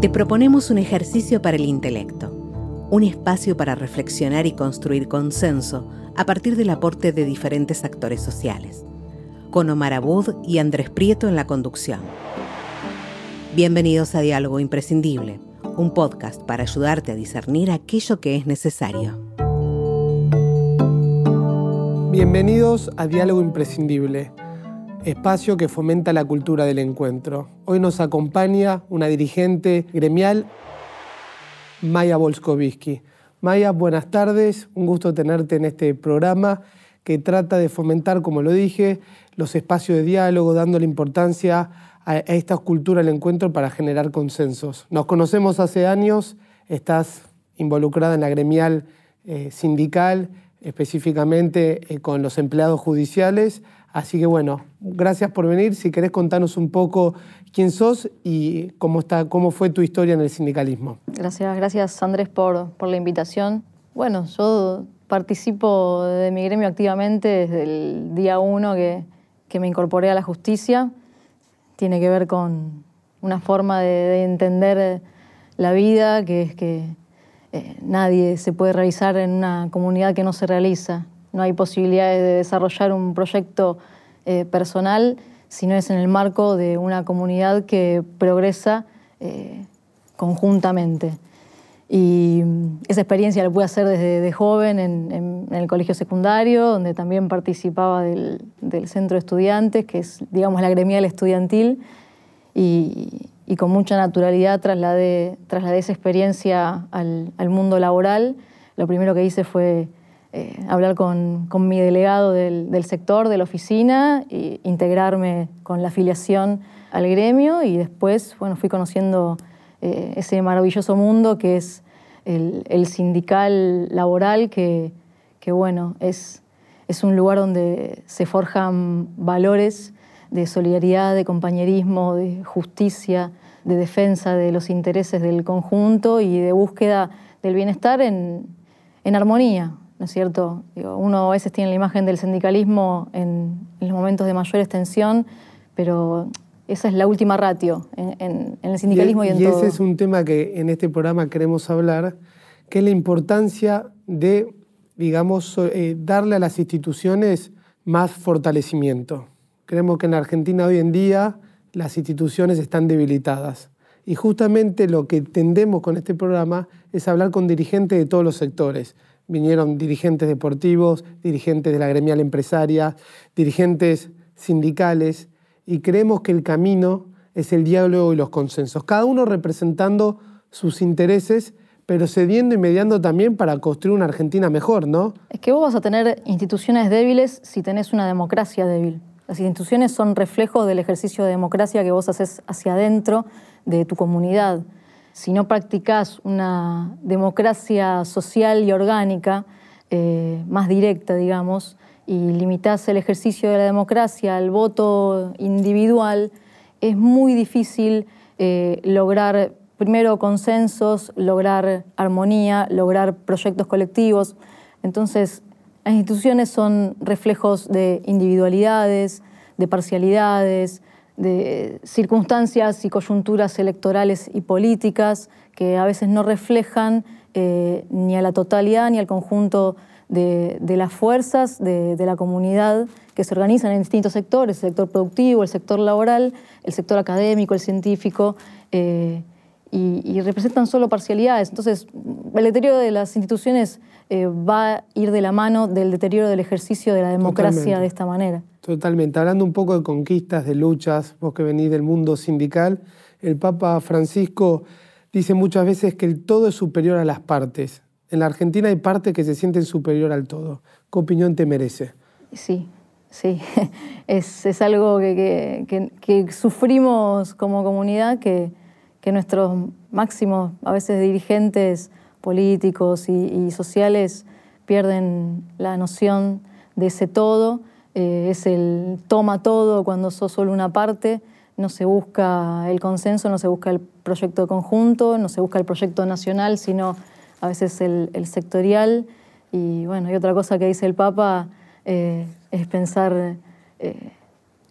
Te proponemos un ejercicio para el intelecto, un espacio para reflexionar y construir consenso a partir del aporte de diferentes actores sociales, con Omar Abud y Andrés Prieto en la conducción. Bienvenidos a Diálogo Imprescindible, un podcast para ayudarte a discernir aquello que es necesario. Bienvenidos a Diálogo Imprescindible espacio que fomenta la cultura del encuentro. Hoy nos acompaña una dirigente gremial, Maya Volskovitsky. Maya, buenas tardes, un gusto tenerte en este programa que trata de fomentar, como lo dije, los espacios de diálogo, dándole importancia a esta cultura del encuentro para generar consensos. Nos conocemos hace años, estás involucrada en la gremial eh, sindical, específicamente eh, con los empleados judiciales, Así que bueno, gracias por venir. Si querés contarnos un poco quién sos y cómo, está, cómo fue tu historia en el sindicalismo. Gracias, gracias Andrés por, por la invitación. Bueno, yo participo de mi gremio activamente desde el día uno que, que me incorporé a la justicia. Tiene que ver con una forma de, entender la vida, que es que eh, nadie se puede realizar en una comunidad que no se realiza no hay posibilidades de desarrollar un proyecto eh, personal si no es en el marco de una comunidad que progresa eh, conjuntamente. Y esa experiencia la pude hacer desde joven en, el colegio secundario, donde también participaba del, centro de estudiantes, que es, digamos, la gremial estudiantil, y, con mucha naturalidad trasladé, trasladé esa experiencia al, al mundo laboral. Lo primero que hice fue eh, hablar con, mi delegado del, sector, de la oficina, e integrarme con la afiliación al gremio. Y después bueno, fui conociendo eh, ese maravilloso mundo que es el, sindical laboral, que, bueno, es, es un lugar donde se forjan valores de solidaridad, de compañerismo, de justicia, de defensa de los intereses del conjunto y de búsqueda del bienestar en, en armonía, ¿no es cierto? uno a veces tiene la imagen del sindicalismo en, los momentos de mayor extensión, pero esa es la última ratio en, el sindicalismo y, en todo. Y ese es un tema que en este programa queremos hablar, que es la importancia de, digamos, eh, darle a las instituciones más fortalecimiento. Creemos que en Argentina hoy en día las instituciones están debilitadas. Y justamente lo que tendemos con este programa es hablar con dirigentes de todos los sectores vinieron dirigentes deportivos, dirigentes de la gremial empresaria, dirigentes sindicales, y creemos que el camino es el diálogo y los consensos, cada uno representando sus intereses, pero cediendo y mediando también para construir una Argentina mejor, ¿no? Es que vos vas a tener instituciones débiles si tenés una democracia débil. Las instituciones son reflejos del ejercicio de democracia que vos haces hacia adentro de tu comunidad si no practicás una democracia social y orgánica eh, más directa, digamos, y limitás el ejercicio de la democracia al voto individual, es muy difícil eh, lograr primero consensos, lograr armonía, lograr proyectos colectivos. Entonces, las instituciones son reflejos de individualidades, de parcialidades, de circunstancias y coyunturas electorales y políticas que a veces no reflejan eh, ni a la totalidad ni al conjunto de, las fuerzas de, la comunidad que se organizan en distintos sectores, el sector productivo, el sector laboral, el sector académico, el científico, eh, y, representan solo parcialidades. Entonces, el deterioro de las instituciones eh, va a ir de la mano del deterioro del ejercicio de la democracia de esta manera. Totalmente. Hablando un poco de conquistas, de luchas, vos que venís del mundo sindical, el Papa Francisco dice muchas veces que el todo es superior a las partes. En la Argentina hay partes que se sienten superior al todo. ¿Qué opinión te merece? Sí, sí. Es, algo que, sufrimos como comunidad, que, nuestros máximos, a veces dirigentes políticos y sociales, pierden la noción de ese todo eh, es el toma todo cuando sos solo una parte, no se busca el consenso, no se busca el proyecto conjunto, no se busca el proyecto nacional, sino a veces el, sectorial. Y bueno, y otra cosa que dice el Papa eh, es pensar eh,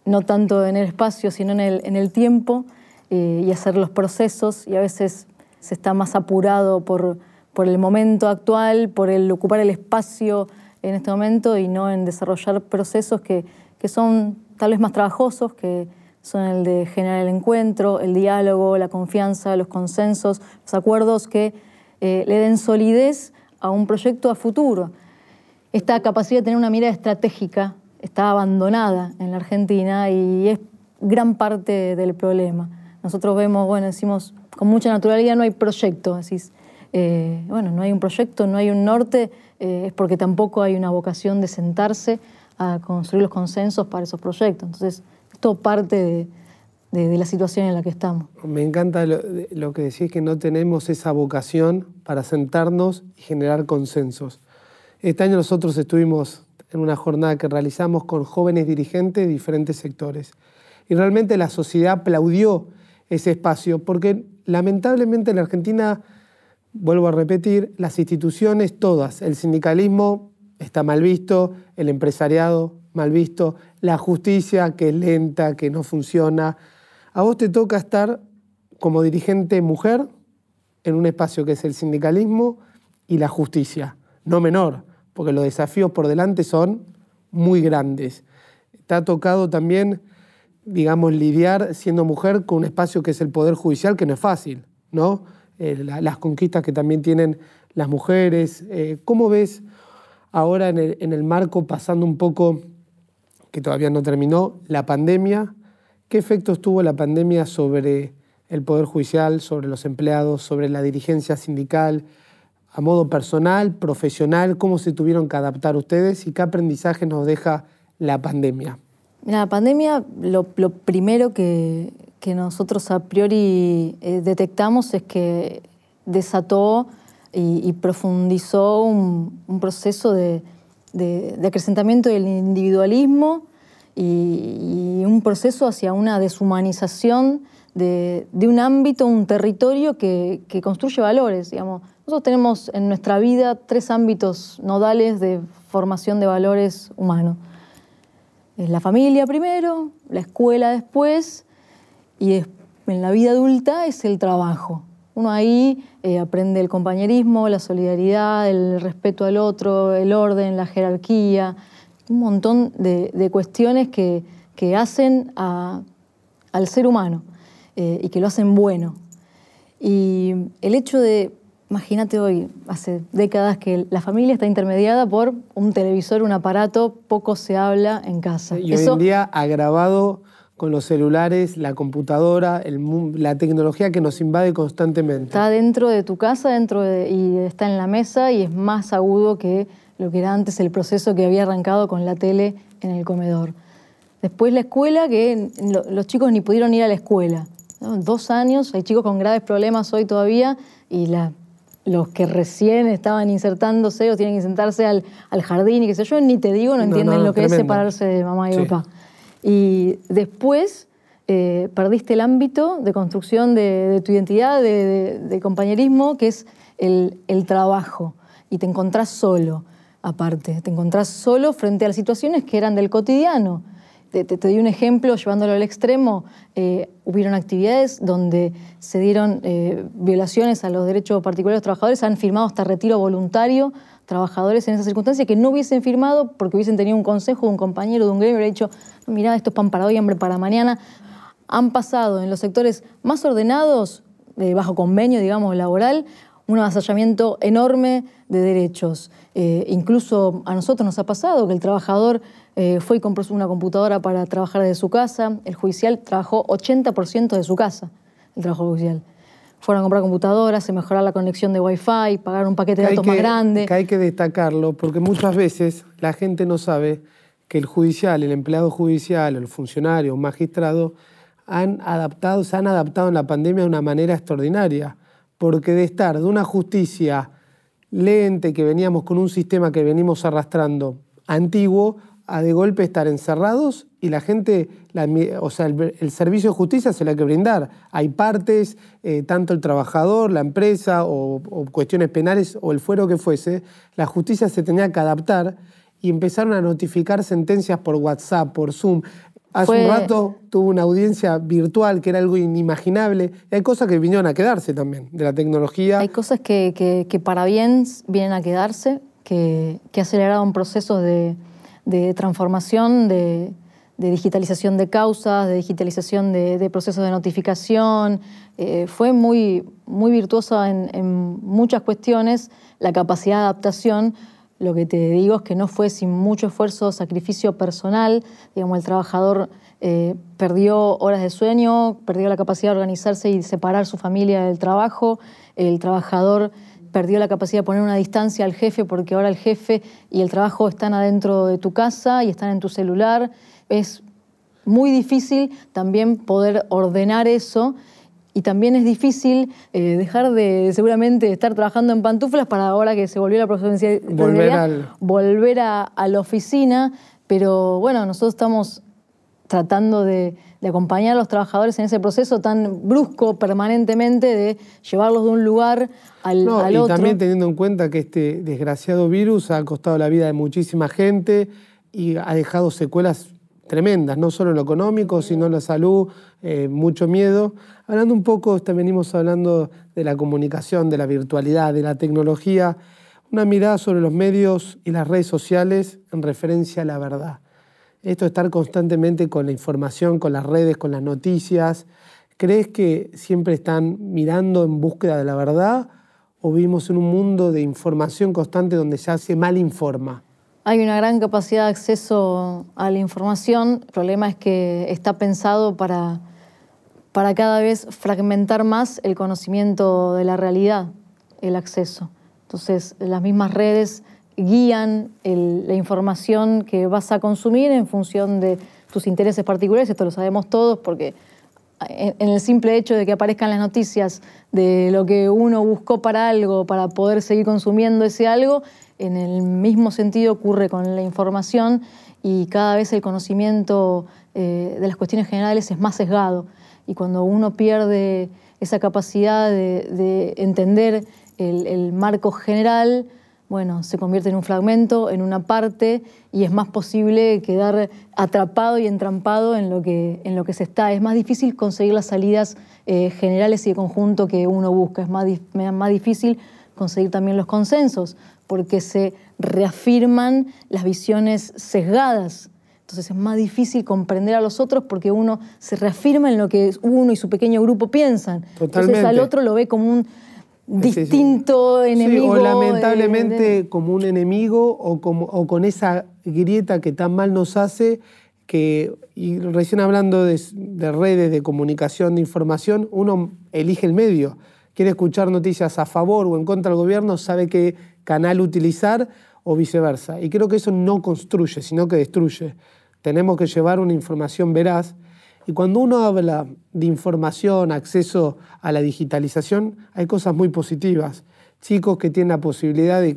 no tanto en el espacio, sino en el, en el tiempo. y hacer los procesos y a veces se está más apurado por, por el momento actual, por el ocupar el espacio en este momento y no en desarrollar procesos que, que son tal vez más trabajosos, que son el de generar el encuentro, el diálogo, la confianza, los consensos, los acuerdos que eh, le den solidez a un proyecto a futuro. Esta capacidad de tener una mirada estratégica está abandonada en la Argentina y es gran parte del problema. Nosotros vemos, bueno, decimos con mucha naturalidad no hay proyecto, eh, bueno, no hay un proyecto, no hay un norte, eh, es porque tampoco hay una vocación de sentarse a construir los consensos para esos proyectos. Entonces, esto parte de, la situación en la que estamos. Me encanta lo, que decís, que no tenemos esa vocación para sentarnos y generar consensos. Este año nosotros estuvimos en una jornada que realizamos con jóvenes dirigentes de diferentes sectores. Y realmente la sociedad aplaudió ese espacio porque lamentablemente en Argentina, vuelvo a repetir, las instituciones todas, el sindicalismo está mal visto, el empresariado mal visto, la justicia que es lenta, que no funciona. A vos te toca estar como dirigente mujer en un espacio que es el sindicalismo y la justicia, no menor, porque los desafíos por delante son muy grandes. Te ha tocado también, digamos, lidiar siendo mujer con un espacio que es el Poder Judicial, que no es fácil, ¿no? Eh, las conquistas que también tienen las mujeres. Eh, ¿Cómo ves ahora en el, marco, pasando un poco, que todavía no terminó, la pandemia. ¿Qué efectos tuvo la pandemia sobre el Poder Judicial, sobre los empleados, sobre la dirigencia sindical, a modo personal, profesional? ¿Cómo se tuvieron que adaptar ustedes y qué aprendizaje nos deja la pandemia? La pandemia, lo, primero que, nosotros a priori eh, detectamos es que desató y, profundizó un, proceso de, acrecentamiento del individualismo y, un proceso hacia una deshumanización de, un ámbito, un territorio que, construye valores. Digamos. Nosotros tenemos en nuestra vida tres ámbitos nodales de formación de valores humanos. La familia primero, la escuela después y en la vida adulta es el trabajo. Uno ahí eh, aprende el compañerismo, la solidaridad, el respeto al otro, el orden, la jerarquía, un montón de, cuestiones que, hacen al ser humano eh, y que lo hacen bueno. Y el hecho de, imagínate hoy, hace décadas que la familia está intermediada por un televisor, un aparato, poco se habla en casa. Y hoy en día agravado con los celulares, la computadora, la tecnología que nos invade constantemente. Está dentro de tu casa dentro y está en la mesa y es más agudo que lo que era antes el proceso que había arrancado con la tele en el comedor. Después la escuela, que los chicos ni pudieron ir a la escuela. Dos años, hay chicos con graves problemas hoy todavía y los que recién estaban insertándose o tienen que insertarse al, jardín y qué sé yo, ni te digo, no, entienden lo que es separarse de mamá y papá. Y después eh, perdiste el ámbito de construcción de, tu identidad, de, compañerismo, que es el, trabajo. Y te encontrás solo, aparte. Te encontrás solo frente a las situaciones que eran del cotidiano. Te, te, di un ejemplo, llevándolo al extremo, eh, hubieron actividades donde se dieron eh, violaciones a los derechos particulares de los trabajadores, han firmado hasta retiro voluntario trabajadores en esa circunstancia que no hubiesen firmado porque hubiesen tenido un consejo de un compañero de un gremio y hubiera dicho, mirá, esto es pan para hoy, hambre para mañana. Han pasado en los sectores más ordenados, de bajo convenio, digamos, laboral, un avasallamiento enorme de derechos. Eh, incluso a nosotros nos ha pasado que el trabajador eh, fue y compró una computadora para trabajar desde su casa, el judicial trabajó 80% de su casa, el trabajo judicial fueron a comprar computadoras, se mejorar la conexión de Wi-Fi, pagar un paquete de datos más grande. Que hay que destacarlo, porque muchas veces la gente no sabe que el judicial, el empleado judicial, el funcionario, un magistrado, han adaptado, se han adaptado en la pandemia de una manera extraordinaria, porque de estar de una justicia lente que veníamos con un sistema que venimos arrastrando antiguo, a de golpe estar encerrados y la gente, o sea, el, servicio de justicia se le hay que brindar. Hay partes, eh, tanto el trabajador, la empresa o, cuestiones penales o el fuero que fuese, la justicia se tenía que adaptar y empezaron a notificar sentencias por WhatsApp, por Zoom. Hace un rato tuvo una audiencia virtual que era algo inimaginable. hay cosas que vinieron a quedarse también de la tecnología. Hay cosas que, para bien vienen a quedarse, que, que aceleraron procesos de, de transformación, de, digitalización de causas, de digitalización de, procesos de notificación. Eh, fue muy, muy virtuosa en, en muchas cuestiones la capacidad de adaptación lo que te digo es que no fue sin mucho esfuerzo, sacrificio personal. Digamos, el trabajador eh, perdió horas de sueño, perdió la capacidad de organizarse y separar su familia del trabajo. El trabajador perdió la capacidad de poner una distancia al jefe porque ahora el jefe y el trabajo están adentro de tu casa y están en tu celular. Es muy difícil también poder ordenar eso y también es difícil eh, dejar de seguramente estar trabajando en pantuflas para ahora que se volvió la profesión volver, volver a, la oficina. Pero bueno, nosotros estamos tratando de, acompañar a los trabajadores en ese proceso tan brusco permanentemente de llevarlos de un lugar al, al otro. Y también teniendo en cuenta que este desgraciado virus ha costado la vida de muchísima gente y ha dejado secuelas tremendas, no solo en lo económico, sino en la salud, eh, mucho miedo. Hablando un poco, venimos hablando de la comunicación, de la virtualidad, de la tecnología, una mirada sobre los medios y las redes sociales en referencia a la verdad. Esto de estar constantemente con la información, con las redes, con las noticias, ¿crees que siempre están mirando en búsqueda de la verdad o vivimos en un mundo de información constante donde ya se mal informa? Hay una gran capacidad de acceso a la información. El problema es que está pensado para, para cada vez fragmentar más el conocimiento de la realidad, el acceso. Entonces, las mismas redes guían la información que vas a consumir en función de tus intereses particulares. Esto lo sabemos todos porque en el simple hecho de que aparezcan las noticias de lo que uno buscó para algo, para poder seguir consumiendo ese algo, en el mismo sentido ocurre con la información y cada vez el conocimiento eh, de las cuestiones generales es más sesgado. Y cuando uno pierde esa capacidad de, entender el, marco general, bueno, se convierte en un fragmento, en una parte, y es más posible quedar atrapado y entrampado en lo que, en lo que se está. Es más difícil conseguir las salidas eh, generales y de conjunto que uno busca. Es más, más difícil conseguir también los consensos, porque se reafirman las visiones sesgadas. Entonces es más difícil comprender a los otros porque uno se reafirma en lo que uno y su pequeño grupo piensan. Entonces al otro lo ve como un distinto enemigo. o lamentablemente como un enemigo o, como, o con esa grieta que tan mal nos hace que, y recién hablando de, de redes de comunicación, de información, uno elige el medio quiere escuchar noticias a favor o en contra del gobierno, sabe qué canal utilizar o viceversa. Y creo que eso no construye, sino que destruye. Tenemos que llevar una información veraz. Y cuando uno habla de información, acceso a la digitalización, hay cosas muy positivas. Chicos que tienen la posibilidad de,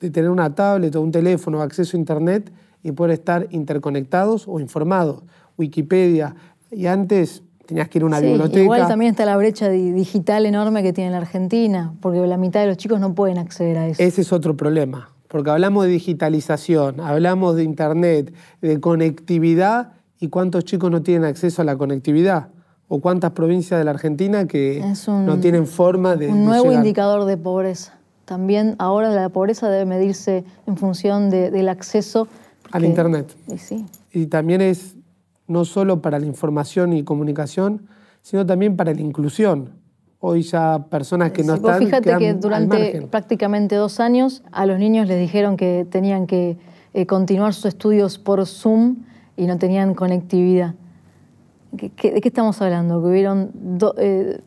de tener una tablet o un teléfono, acceso a Internet y poder estar interconectados o informados. Wikipedia. Y antes tenías que ir a una biblioteca. Igual también está la brecha digital enorme que tiene la Argentina, porque la mitad de los chicos no pueden acceder a eso. Ese es otro problema, porque hablamos de digitalización, hablamos de Internet, de conectividad, ¿y cuántos chicos no tienen acceso a la conectividad? ¿O cuántas provincias de la Argentina que no tienen forma de... Un nuevo indicador de pobreza. También ahora la pobreza debe medirse en función del acceso... Al Internet. Y, sí. y también es no solo para la información y comunicación, sino también para la inclusión. Hoy ya personas que no están. Fíjate que durante prácticamente dos años a los niños les dijeron que tenían que eh, continuar sus estudios por Zoom y no tenían conectividad. ¿De qué estamos hablando? Que hubieron eh,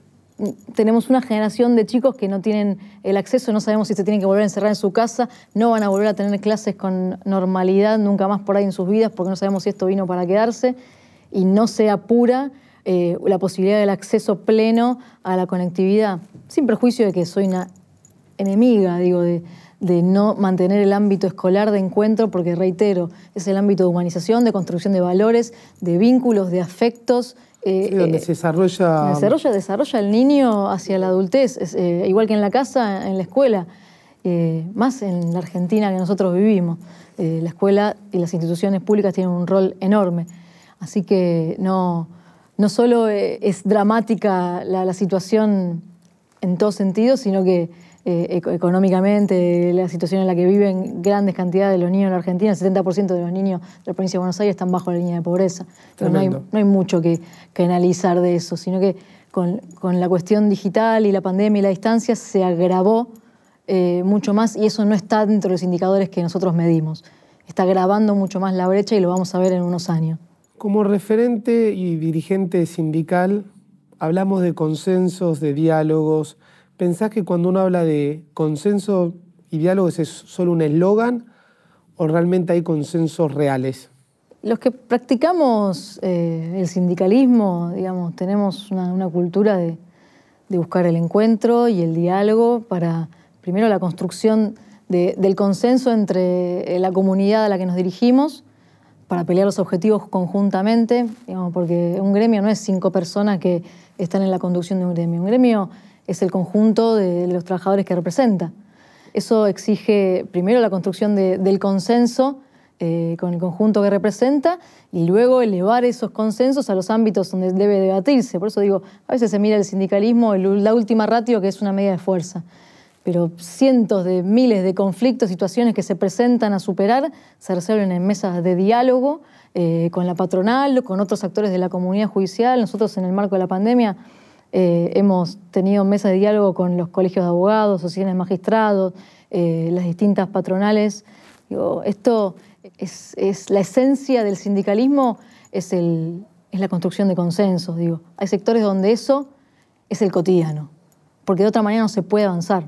tenemos una generación de chicos que no tienen el acceso, no sabemos si se tienen que volver a encerrar en su casa, no van a volver a tener clases con normalidad nunca más por ahí en sus vidas porque no sabemos si esto vino para quedarse y no se apura eh, la posibilidad del acceso pleno a la conectividad, sin perjuicio de que soy una enemiga, digo, de, de no mantener el ámbito escolar de encuentro, porque reitero, es el ámbito de humanización, de construcción de valores, de vínculos, de afectos, eh, donde eh, se desarrolla... Desarrolla, desarrolla el niño hacia la adultez, eh, igual que en la casa, en la escuela, más en la Argentina que nosotros vivimos. la escuela y las instituciones públicas tienen un rol enorme. Así que no, no solo eh, es dramática la, situación en todos sentidos, sino que eh, económicamente la situación en la que viven grandes cantidades de los niños en la Argentina, el 70% de los niños de la provincia de Buenos Aires están bajo la línea de pobreza. no, hay, no hay, mucho que, analizar de eso, sino que con, la cuestión digital y la pandemia y la distancia se agravó eh, mucho más y eso no está dentro de los indicadores que nosotros medimos. Está agravando mucho más la brecha y lo vamos a ver en unos años. Como referente y dirigente sindical, hablamos de consensos, de diálogos. ¿Pensás que cuando uno habla de consenso y diálogos es solo un eslogan o realmente hay consensos reales? Los que practicamos eh, el sindicalismo, digamos, tenemos una, cultura de, buscar el encuentro y el diálogo para, primero, la construcción del consenso entre la comunidad a la que nos dirigimos para pelear los objetivos conjuntamente, porque un gremio no es cinco personas que están en la conducción de un gremio. Un gremio es el conjunto de los trabajadores que representa. Eso exige primero la construcción del consenso eh, con el conjunto que representa y luego elevar esos consensos a los ámbitos donde debe debatirse. Por eso digo, a veces se mira el sindicalismo, la última ratio, que es una medida de fuerza pero cientos de miles de conflictos, situaciones que se presentan a superar, se resuelven en mesas de diálogo eh, con la patronal, con otros actores de la comunidad judicial. Nosotros en el marco de la pandemia eh, hemos tenido mesas de diálogo con los colegios de abogados, asociaciones de magistrados, eh, las distintas patronales. esto es, la esencia del sindicalismo, es, el, es la construcción de consensos. Digo. Hay sectores donde eso es el cotidiano, porque de otra manera no se puede avanzar.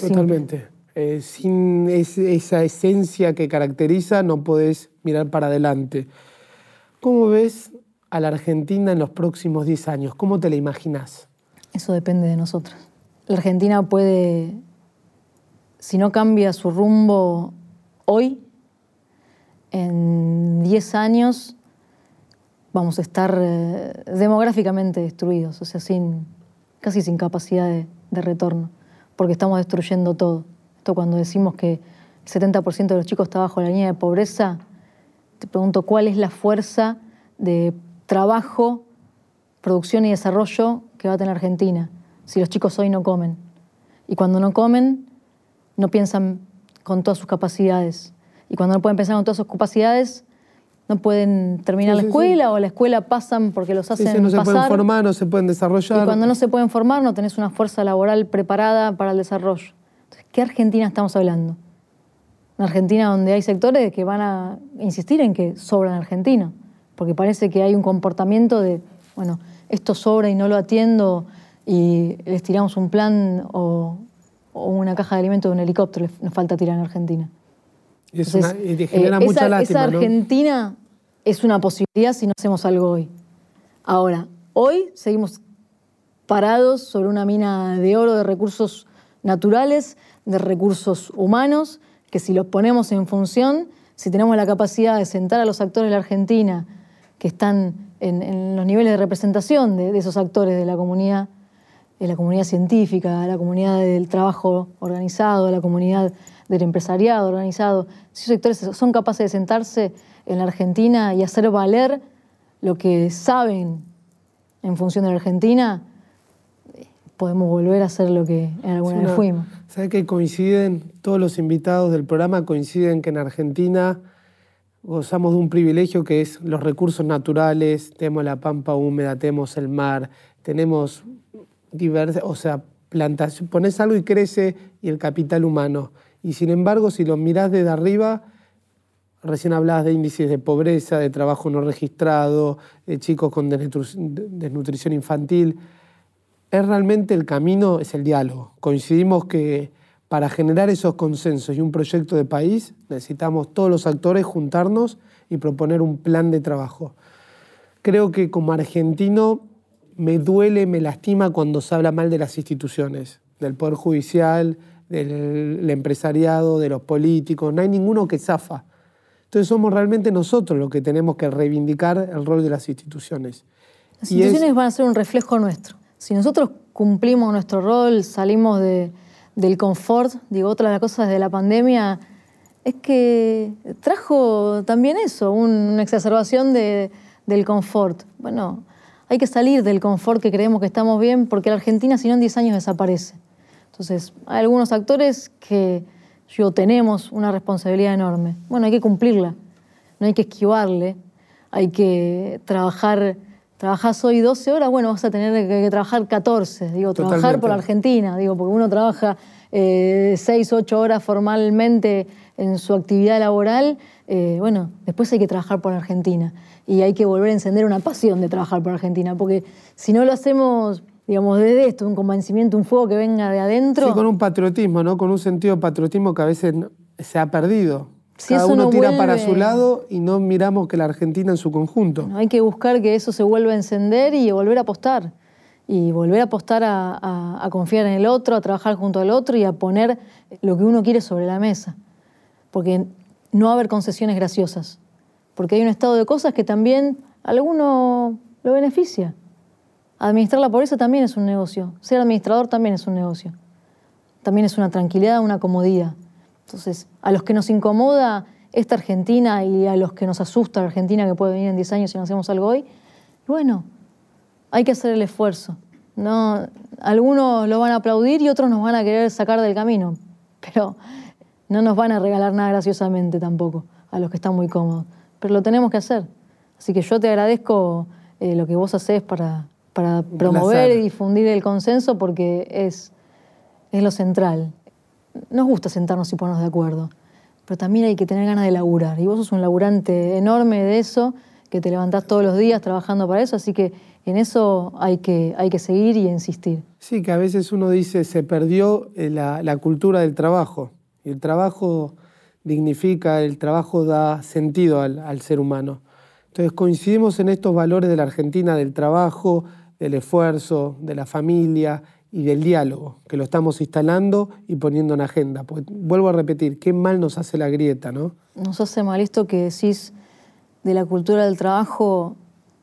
Totalmente. Eh, sin esa esencia que caracteriza no podés mirar para adelante. ¿Cómo ves a la Argentina en los próximos 10 años? ¿Cómo te la imaginas? Eso depende de nosotros. La Argentina puede, si no cambia su rumbo hoy, en 10 años vamos a estar eh, demográficamente destruidos, o sea, sin, casi sin capacidad de retorno porque estamos destruyendo todo. Esto cuando decimos que el 70% de los chicos está bajo la línea de pobreza, te pregunto cuál es la fuerza de trabajo, producción y desarrollo que va a tener Argentina si los chicos hoy no comen. Y cuando no comen, no piensan con todas sus capacidades. Y cuando no pueden pensar con todas sus capacidades, no pueden terminar la escuela o la escuela pasan porque los hacen no se pueden formar, no se pueden desarrollar. Y cuando no se pueden formar no tenés una fuerza laboral preparada para el desarrollo. Entonces, ¿qué Argentina estamos hablando? Una Argentina donde hay sectores que van a insistir en que sobran Argentina, porque parece que hay un comportamiento de, bueno, esto sobra y no lo atiendo y les tiramos un plan o, una caja de alimentos de un helicóptero, nos falta tirar en Argentina. Y, genera eh, mucha esa, esa Argentina es una posibilidad si no hacemos algo hoy. Ahora, hoy seguimos parados sobre una mina de oro de recursos naturales, de recursos humanos, que si los ponemos en función, si tenemos la capacidad de sentar a los actores de la Argentina que están en, los niveles de representación de, esos actores de la comunidad, de la comunidad científica, de la comunidad del trabajo organizado, de la comunidad del empresariado organizado, si esos sectores son capaces de sentarse en la Argentina y hacer valer lo que saben en función de la Argentina, podemos volver a ser lo que en alguna vez fuimos. ¿Sabes que coinciden, todos los invitados del programa coinciden que en Argentina gozamos de un privilegio que es los recursos naturales, tenemos la pampa húmeda, tenemos el mar, tenemos diversas, o sea, plantación, pones algo y crece y el capital humano. Y sin embargo, si lo mirás desde arriba, Recién hablabas de índices de pobreza, de trabajo no registrado, de chicos con desnutrición infantil. Es realmente el camino, es el diálogo. Coincidimos que para generar esos consensos y un proyecto de país necesitamos todos los actores juntarnos y proponer un plan de trabajo. Creo que como argentino me duele, me lastima cuando se habla mal de las instituciones, del Poder Judicial, del empresariado, de los políticos. No hay ninguno que zafa. Entonces somos realmente nosotros los que tenemos que reivindicar el rol de las instituciones. Las instituciones van a ser un reflejo nuestro. Si nosotros cumplimos nuestro rol, salimos del confort, digo, otra de las cosas de la pandemia es que trajo también eso, una exacerbación de, del confort. Bueno, hay que salir del confort que creemos que estamos bien, porque la Argentina, si no, en 10 años desaparece. Entonces, hay algunos actores que yo tenemos una responsabilidad enorme. Bueno, hay que cumplirla, no hay que esquivarle, hay que trabajar. Trabajás hoy 12 horas, bueno, vas a tener que, trabajar 14, digo, trabajar por la Argentina, digo, porque uno trabaja eh, 6, 8 horas formalmente en su actividad laboral, eh, bueno, después hay que trabajar por Argentina y hay que volver a encender una pasión de trabajar por Argentina, porque si no lo hacemos digamos, desde esto, un convencimiento, un fuego que venga de adentro. Sí, con un patriotismo, ¿no? Con un sentido de patriotismo que a veces se ha perdido. Cada uno tira para su lado y no miramos que la Argentina en su conjunto. hay que buscar que eso se vuelva a encender y volver a apostar. Y volver a apostar a, confiar en el otro, a trabajar junto al otro y a poner lo que uno quiere sobre la mesa. Porque no va a haber concesiones graciosas. Porque hay un estado de cosas que también a alguno lo beneficia. Administrar la pobreza también es un negocio. Ser administrador también es un negocio. También es una tranquilidad, una comodidad. Entonces, a los que nos incomoda esta Argentina y a los que nos asusta la Argentina que puede venir en 10 años si no hacemos algo hoy, bueno, hay que hacer el esfuerzo. No, algunos lo van a aplaudir y otros nos van a querer sacar del camino, pero no nos van a regalar nada graciosamente tampoco a los que están muy cómodos. Pero lo tenemos que hacer. Así que yo te agradezco eh, lo que vos haces para, para promover y difundir el consenso porque es, es lo central. Nos gusta sentarnos y ponernos de acuerdo, pero también hay que tener ganas de laburar. Y vos sos un laburante enorme de eso, que te levantás todos los días trabajando para eso, así que en eso hay que, hay que seguir y insistir. Sí, que a veces uno dice se perdió eh, la, cultura del trabajo. Y el trabajo dignifica, el trabajo da sentido al, al ser humano. Entonces coincidimos en estos valores de la Argentina, del trabajo, del esfuerzo, de la familia y del diálogo, que lo estamos instalando y poniendo en agenda. vuelvo a repetir, qué mal nos hace la grieta, ¿no? Nos hace mal esto que decís de la cultura del trabajo,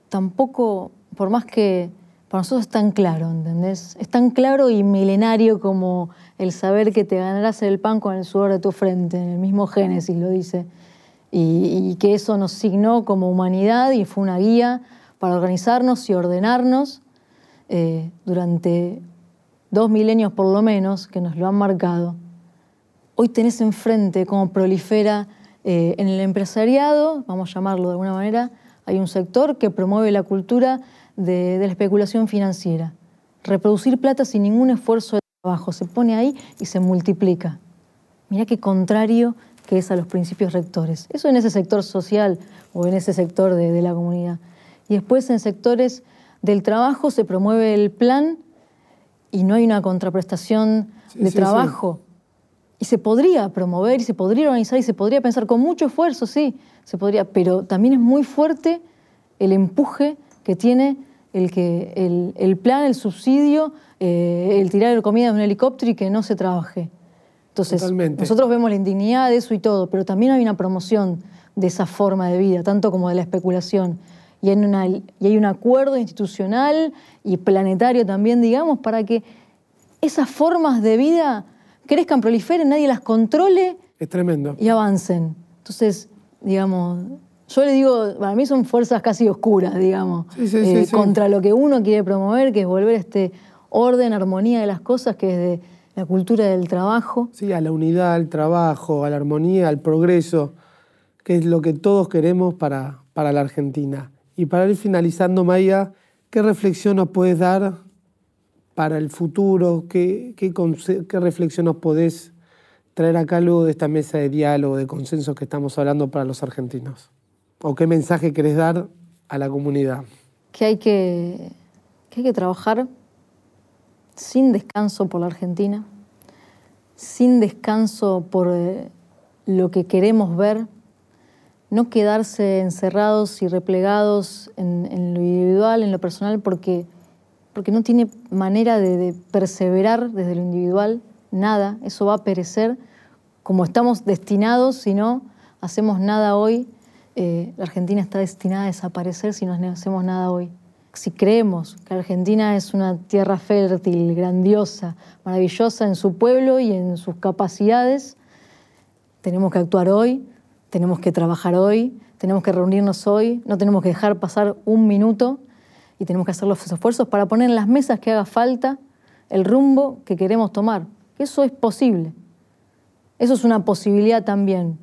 tampoco, por más que para nosotros es tan claro, ¿entendés? Es tan claro y milenario como el saber que te ganarás el pan con el sudor de tu frente, en el mismo Génesis lo dice, y, y que eso nos signó como humanidad y fue una guía para organizarnos y ordenarnos eh, durante dos milenios por lo menos, que nos lo han marcado, hoy tenés enfrente cómo prolifera eh, en el empresariado, vamos a llamarlo de alguna manera, hay un sector que promueve la cultura de, la especulación financiera. Reproducir plata sin ningún esfuerzo de trabajo, se pone ahí y se multiplica. Mirá qué contrario que es a los principios rectores. Eso en ese sector social o en ese sector de la comunidad. Y después en sectores del trabajo se promueve el plan y no hay una contraprestación de trabajo. Y se podría promover y se podría organizar y se podría pensar con mucho esfuerzo, sí, se podría, pero también es muy fuerte el empuje que tiene el, que, el, plan, el subsidio, eh, el tirar comida de un helicóptero y que no se trabaje. Entonces, nosotros vemos la indignidad de eso y todo, pero también hay una promoción de esa forma de vida, tanto como de la especulación y hay, una, y hay un acuerdo institucional y planetario también, digamos, para que esas formas de vida crezcan, proliferen, nadie las controle. Es tremendo. Y avancen. Entonces, digamos, yo le digo, para mí son fuerzas casi oscuras, digamos, eh, contra lo que uno quiere promover, que es volver a este orden, armonía de las cosas, que es de la cultura del trabajo. Sí, a la unidad, al trabajo, a la armonía, al progreso, que es lo que todos queremos para, para la Argentina. Y para ir finalizando, Maya, ¿qué reflexión nos puedes dar para el futuro? ¿Qué, qué, reflexión nos podés traer acá luego de esta mesa de diálogo, de consenso que estamos hablando para los argentinos? ¿O qué mensaje querés dar a la comunidad? Que hay que, que, hay que trabajar sin descanso por la Argentina, sin descanso por eh, lo que queremos ver, no quedarse encerrados y replegados en, lo individual, en lo personal, porque, porque no tiene manera de, perseverar desde lo individual, nada, eso va a perecer como estamos destinados, si no hacemos nada hoy, eh, la Argentina está destinada a desaparecer si no hacemos nada hoy. Si creemos que Argentina es una tierra fértil, grandiosa, maravillosa en su pueblo y en sus capacidades, tenemos que actuar hoy tenemos que trabajar hoy, tenemos que reunirnos hoy, no tenemos que dejar pasar un minuto y tenemos que hacer los esfuerzos para poner en las mesas que haga falta el rumbo que queremos tomar. Eso es posible. Eso es una posibilidad también,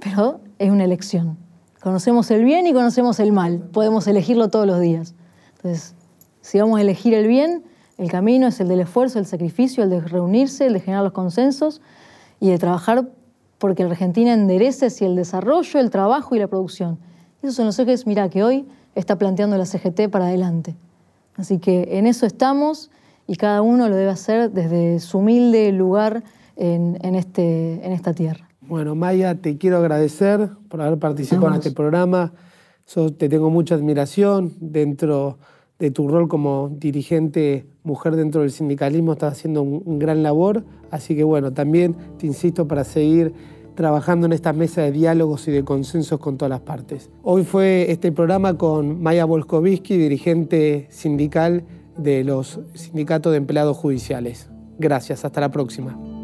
pero es una elección. Conocemos el bien y conocemos el mal. Podemos elegirlo todos los días. Entonces, si vamos a elegir el bien, el camino es el del esfuerzo, el sacrificio, el de reunirse, el de generar los consensos y de trabajar porque la Argentina enderece hacia el desarrollo, el trabajo y la producción. Esos son los ejes, mira, que hoy está planteando la CGT para adelante. Así que en eso estamos y cada uno lo debe hacer desde su humilde lugar en, este, en esta tierra. Bueno, Maya, te quiero agradecer por haber participado en este programa. te tengo mucha admiración dentro de tu rol como dirigente mujer dentro del sindicalismo, estás haciendo un, gran labor, así que bueno, también te insisto para seguir trabajando en esta mesa de diálogos y de consensos con todas las partes. Hoy fue este programa con Maya Volkovitsky, dirigente sindical de los sindicatos de empleados judiciales. Gracias, hasta la próxima.